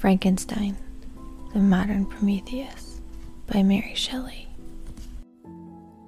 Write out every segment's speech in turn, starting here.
Frankenstein, The Modern Prometheus by Mary Shelley.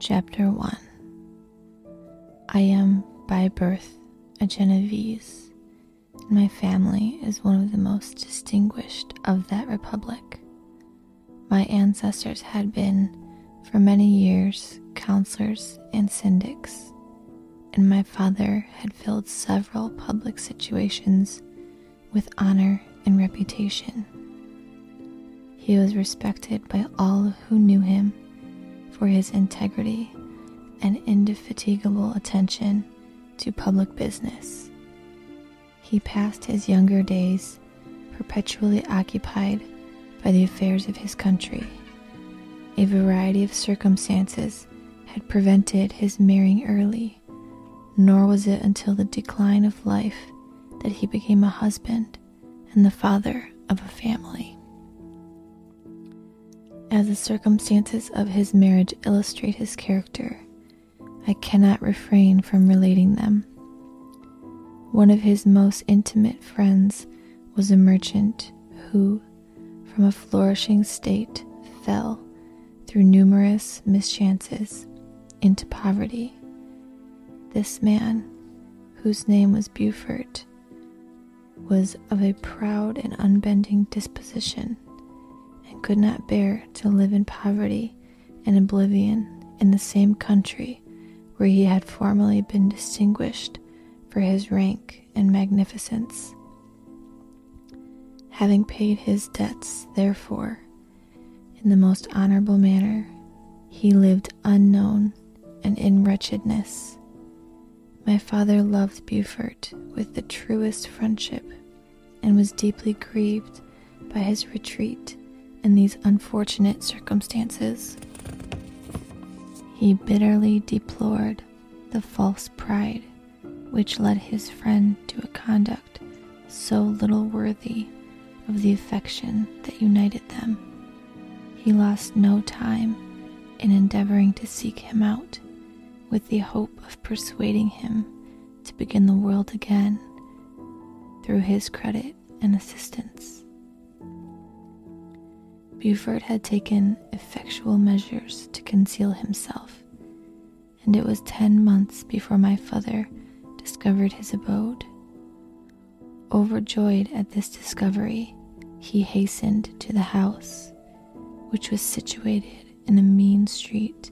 Chapter 1 I am by birth a Genevese, and my family is one of the most distinguished of that republic. My ancestors had been, for many years, counselors and syndics, and my father had filled several public situations with honor and reputation. He was respected by all who knew him for his integrity and indefatigable attention to public business. He passed his younger days perpetually occupied by the affairs of his country. A variety of circumstances had prevented his marrying early, nor was it until the decline of life that he became a husband and the father of a family. As the circumstances of his marriage illustrate his character, I cannot refrain from relating them. One of his most intimate friends was a merchant who, from a flourishing state, fell, through numerous mischances, into poverty. This man, whose name was Beaufort, was of a proud and unbending disposition, and could not bear to live in poverty and oblivion in the same country where he had formerly been distinguished for his rank and magnificence. Having paid his debts, therefore, in the most honorable manner, he lived unknown and in wretchedness my father loved Beaufort with the truest friendship and was deeply grieved by his retreat in these unfortunate circumstances. He bitterly deplored the false pride which led his friend to a conduct so little worthy of the affection that united them. He lost no time in endeavoring to seek him out with the hope of persuading him to begin the world again through his credit and assistance. Beaufort had taken effectual measures to conceal himself, and it was ten months before my father discovered his abode. Overjoyed at this discovery, he hastened to the house, which was situated in a mean street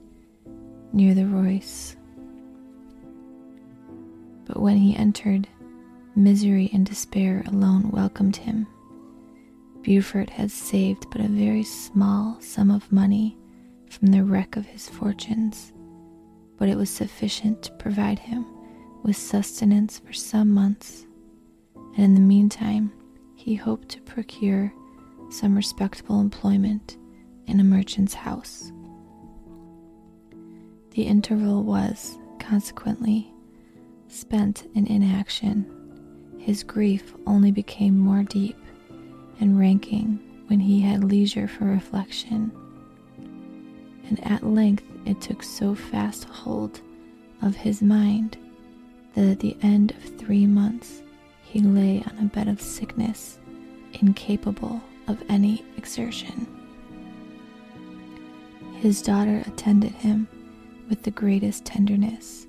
near the Reuss. But when he entered, misery and despair alone welcomed him. Beaufort had saved but a very small sum of money from the wreck of his fortunes, but it was sufficient to provide him with sustenance for some months, and in the meantime, he hoped to procure some respectable employment in a merchant's house. The interval was, consequently, spent in inaction. His grief only became more deep and ranking when he had leisure for reflection. And at length it took so fast hold of his mind that at the end of three months he lay on a bed of sickness, incapable of any exertion. His daughter attended him with the greatest tenderness,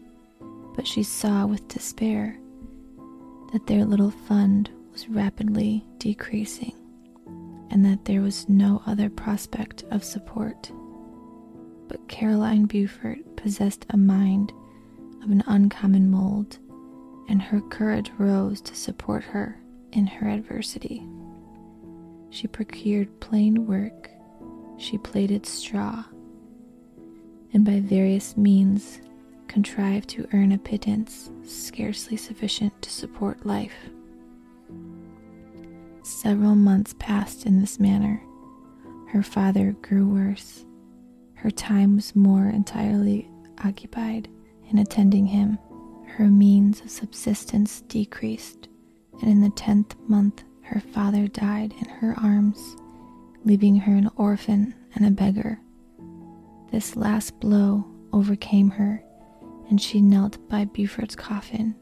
but she saw with despair that their little fund was rapidly decreasing and that there was no other prospect of support. But Caroline Beaufort possessed a mind of an uncommon mold, and her courage rose to support her in her adversity. She procured plain work, she plaited straw, and by various means contrived to earn a pittance scarcely sufficient to support life. Several months passed in this manner. Her father grew worse. Her time was more entirely occupied in attending him. Her means of subsistence decreased, and in the tenth month her father died in her arms, leaving her an orphan and a beggar. This last blow overcame her, and she knelt by Beaufort's coffin,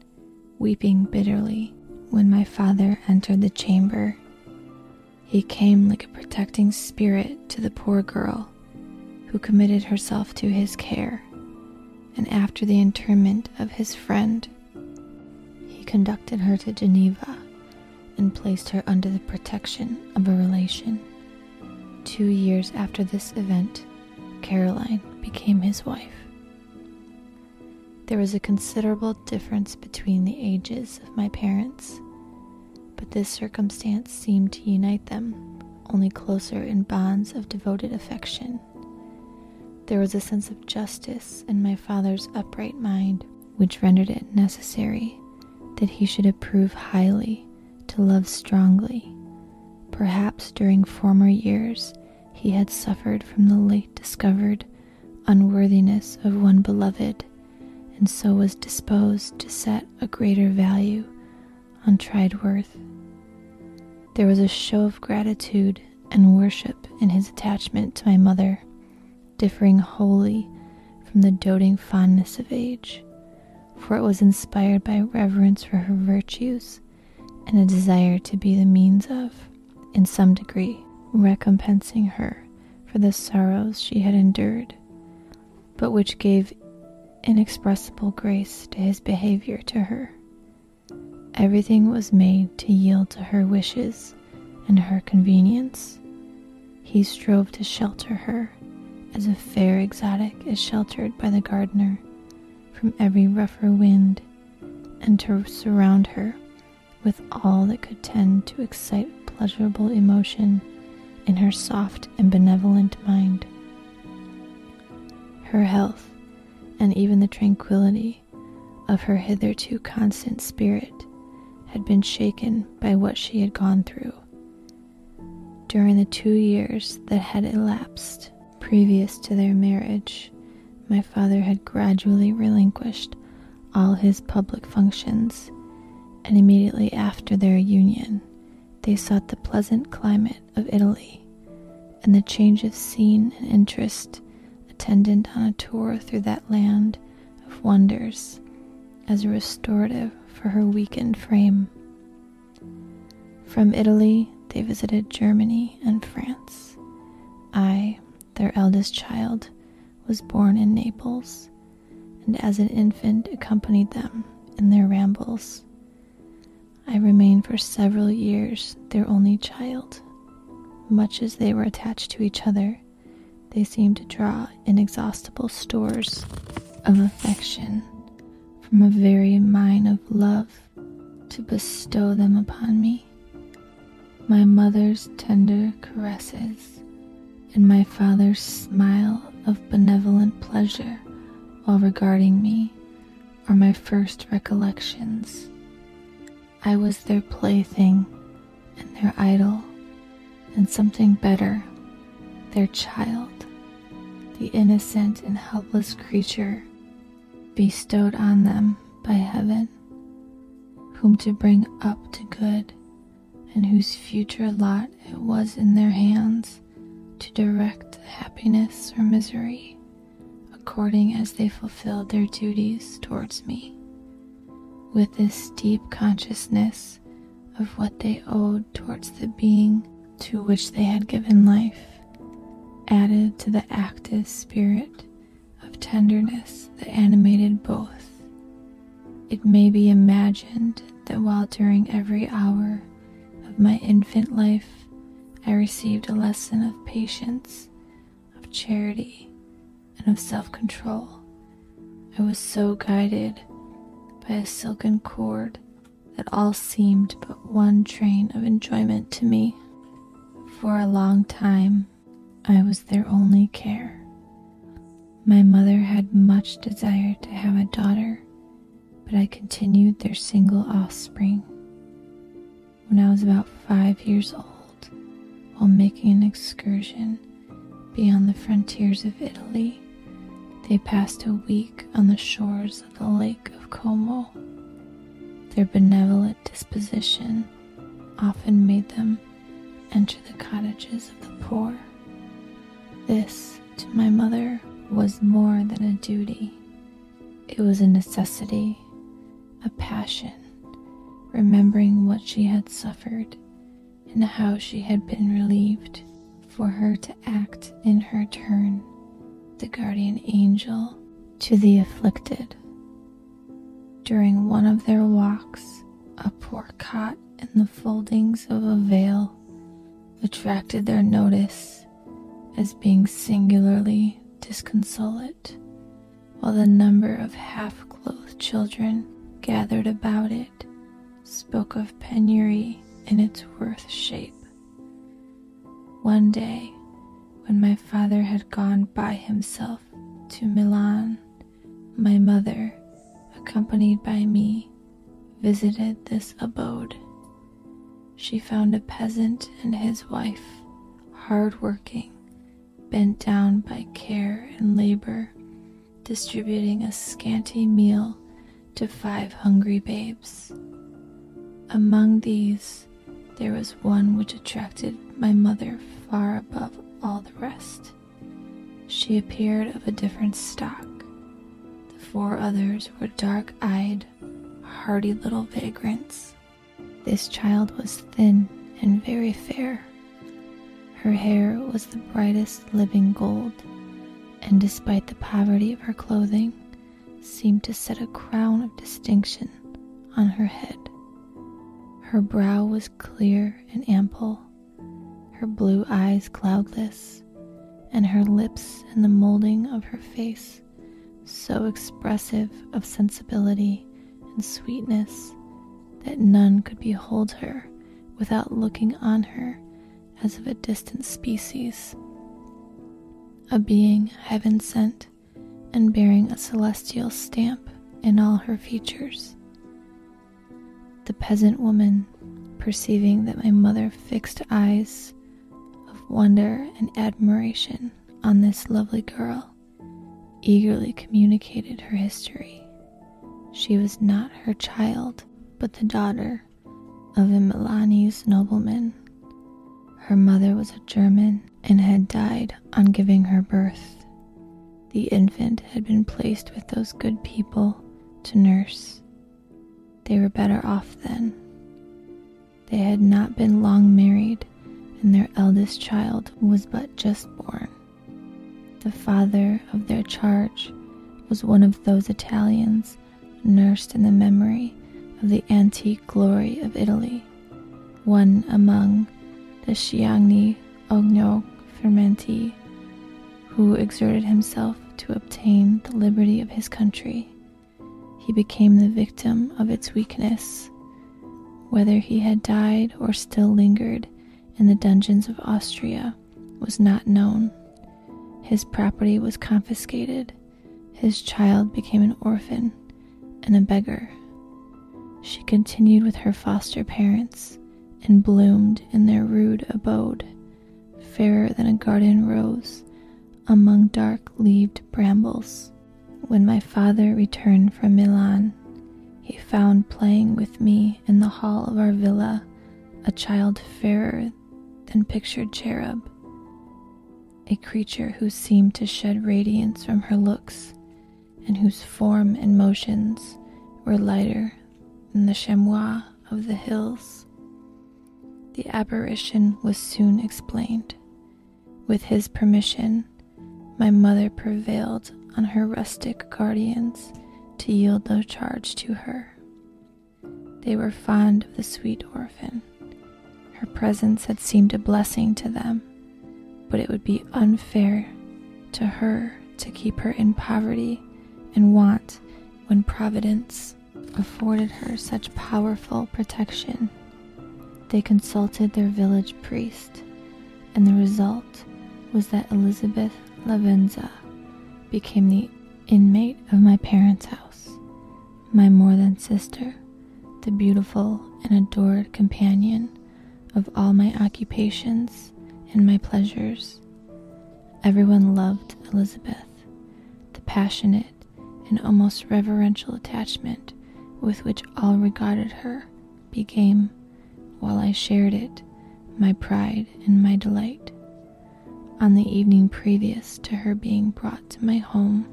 weeping bitterly when my father entered the chamber. He came like a protecting spirit to the poor girl who committed herself to his care, and after the interment of his friend, he conducted her to Geneva and placed her under the protection of a relation. Two years after this event, Caroline became his wife. There was a considerable difference between the ages of my parents, but this circumstance seemed to unite them only closer in bonds of devoted affection. There was a sense of justice in my father's upright mind which rendered it necessary that he should approve highly to love strongly. Perhaps during former years he had suffered from the late discovered unworthiness of one beloved, and so was disposed to set a greater value on tried worth. There was a show of gratitude and worship in his attachment to my mother, differing wholly from the doting fondness of age, for it was inspired by reverence for her virtues and a desire to be the means of, in some degree, recompensing her for the sorrows she had endured, but which gave inexpressible grace to his behavior to her. Everything was made to yield to her wishes and her convenience. He strove to shelter her as a fair exotic is sheltered by the gardener from every rougher wind, and to surround her with all that could tend to excite pleasurable emotion in her soft and benevolent mind. Her health, and even the tranquility of her hitherto constant spirit, had been shaken by what she had gone through. During the two years that had elapsed previous to their marriage, my father had gradually relinquished all his public functions, and immediately after their union, they sought the pleasant climate of Italy and the change of scene and interest attendant on a tour through that land of wonders as a restorative for her weakened frame. From Italy, they visited Germany and France. I, their eldest child, was born in Naples, and as an infant accompanied them in their rambles. I remained for several years their only child. Much as they were attached to each other, they seemed to draw inexhaustible stores of affection from a very mine of love to bestow them upon me. My mother's tender caresses and my father's smile of benevolent pleasure while regarding me are my first recollections. I was their plaything and their idol, and something better, their child, the innocent and helpless creature bestowed on them by heaven, whom to bring up to good, and whose future lot it was in their hands to direct happiness or misery according as they fulfilled their duties towards me with this deep consciousness of what they owed towards the being to which they had given life, added to the active spirit of tenderness that animated both. It may be imagined that while during every hour of my infant life I received a lesson of patience, of charity, and of self control, I was so guided by a silken cord that all seemed but one train of enjoyment to me. For a long time, I was their only care. My mother had much desire to have a daughter, but I continued their single offspring. When I was about five years old, while making an excursion beyond the frontiers of Italy, they passed a week on the shores of the Lake of Como. Their benevolent disposition often made them enter the cottages of the poor. This, to my mother, was more than a duty. It was a necessity, a passion, remembering what she had suffered and how she had been relieved for her to act in her turn the guardian angel to the afflicted. During one of their walks, a poor cot in the foldings of a vale attracted their notice as being singularly disconsolate, while the number of half clothed children gathered about it spoke of penury in its worth shape. One day, when my father had gone by himself to Milan, my mother, accompanied by me, visited this abode. She found a peasant and his wife, hard working, bent down by care and labor, distributing a scanty meal to five hungry babes. Among these, there was one which attracted my mother far above all the rest. She appeared of a different stock. The four others were dark eyed, hardy little vagrants. This child was thin and very fair. Her hair was the brightest living gold, and despite the poverty of her clothing, seemed to set a crown of distinction on her head. Her brow was clear and ample, her blue eyes cloudless, and her lips and the molding of her face so expressive of sensibility and sweetness that none could behold her without looking on her as of a distant species, a being heaven sent and bearing a celestial stamp in all her features. The peasant woman, perceiving that my mother fixed eyes of wonder and admiration on this lovely girl, eagerly communicated her history. She was not her child, but the daughter of a Milanese nobleman. Her mother was a German and had died on giving her birth the infant had been placed with those good people to nurse. They were better off then. They had not been long married, and their eldest child was but just born. The father of their charge was one of those Italians nursed in the memory of the antique glory of Italy, one among the schiavi ognor frementi, who exerted himself to obtain the liberty of his country. He became the victim of its weakness. Whether he had died or still lingered in the dungeons of Austria was not known. His property was confiscated. His child became an orphan and a beggar. She continued with her foster parents and bloomed in their rude abode, fairer than a garden rose among dark leaved brambles. When my father returned from Milan, he found playing with me in the hall of our villa a child fairer than pictured cherub, a creature who seemed to shed radiance from her looks and whose form and motions were lighter than the chamois of the hills. The apparition was soon explained. With his permission, my mother prevailed on her rustic guardians to yield the charge to her. They were fond of the sweet orphan. Her presence had seemed a blessing to them, but it would be unfair to her to keep her in poverty and want when Providence afforded her such powerful protection. They consulted their village priest, and the result was that Elizabeth Lavenza became the inmate of my parents' house, my more than sister, the beautiful and adored companion of all my occupations and my pleasures. Everyone loved Elizabeth, the passionate and almost reverential attachment with which all regarded her became, while I shared it, my pride and my delight. On the evening previous to her being brought to my home,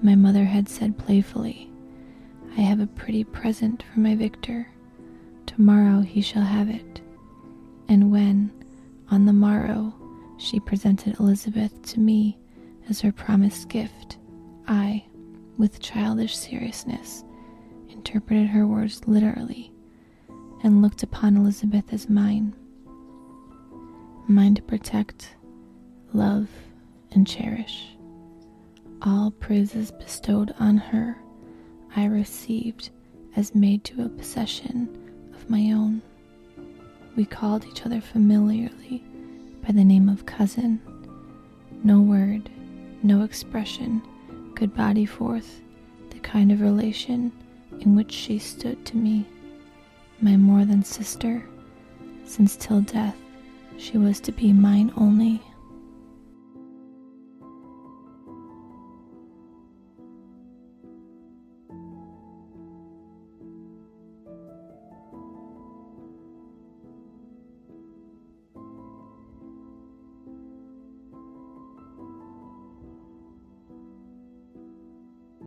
my mother had said playfully, I have a pretty present for my Victor. Tomorrow he shall have it. And when, on the morrow, she presented Elizabeth to me as her promised gift, I, with childish seriousness, interpreted her words literally and looked upon Elizabeth as mine. Mine to protect, love, and cherish. All praises bestowed on her I received as made to a possession of my own. We called each other familiarly by the name of cousin. No word, no expression could body forth the kind of relation in which she stood to me, my more than sister, since till death she was to be mine only.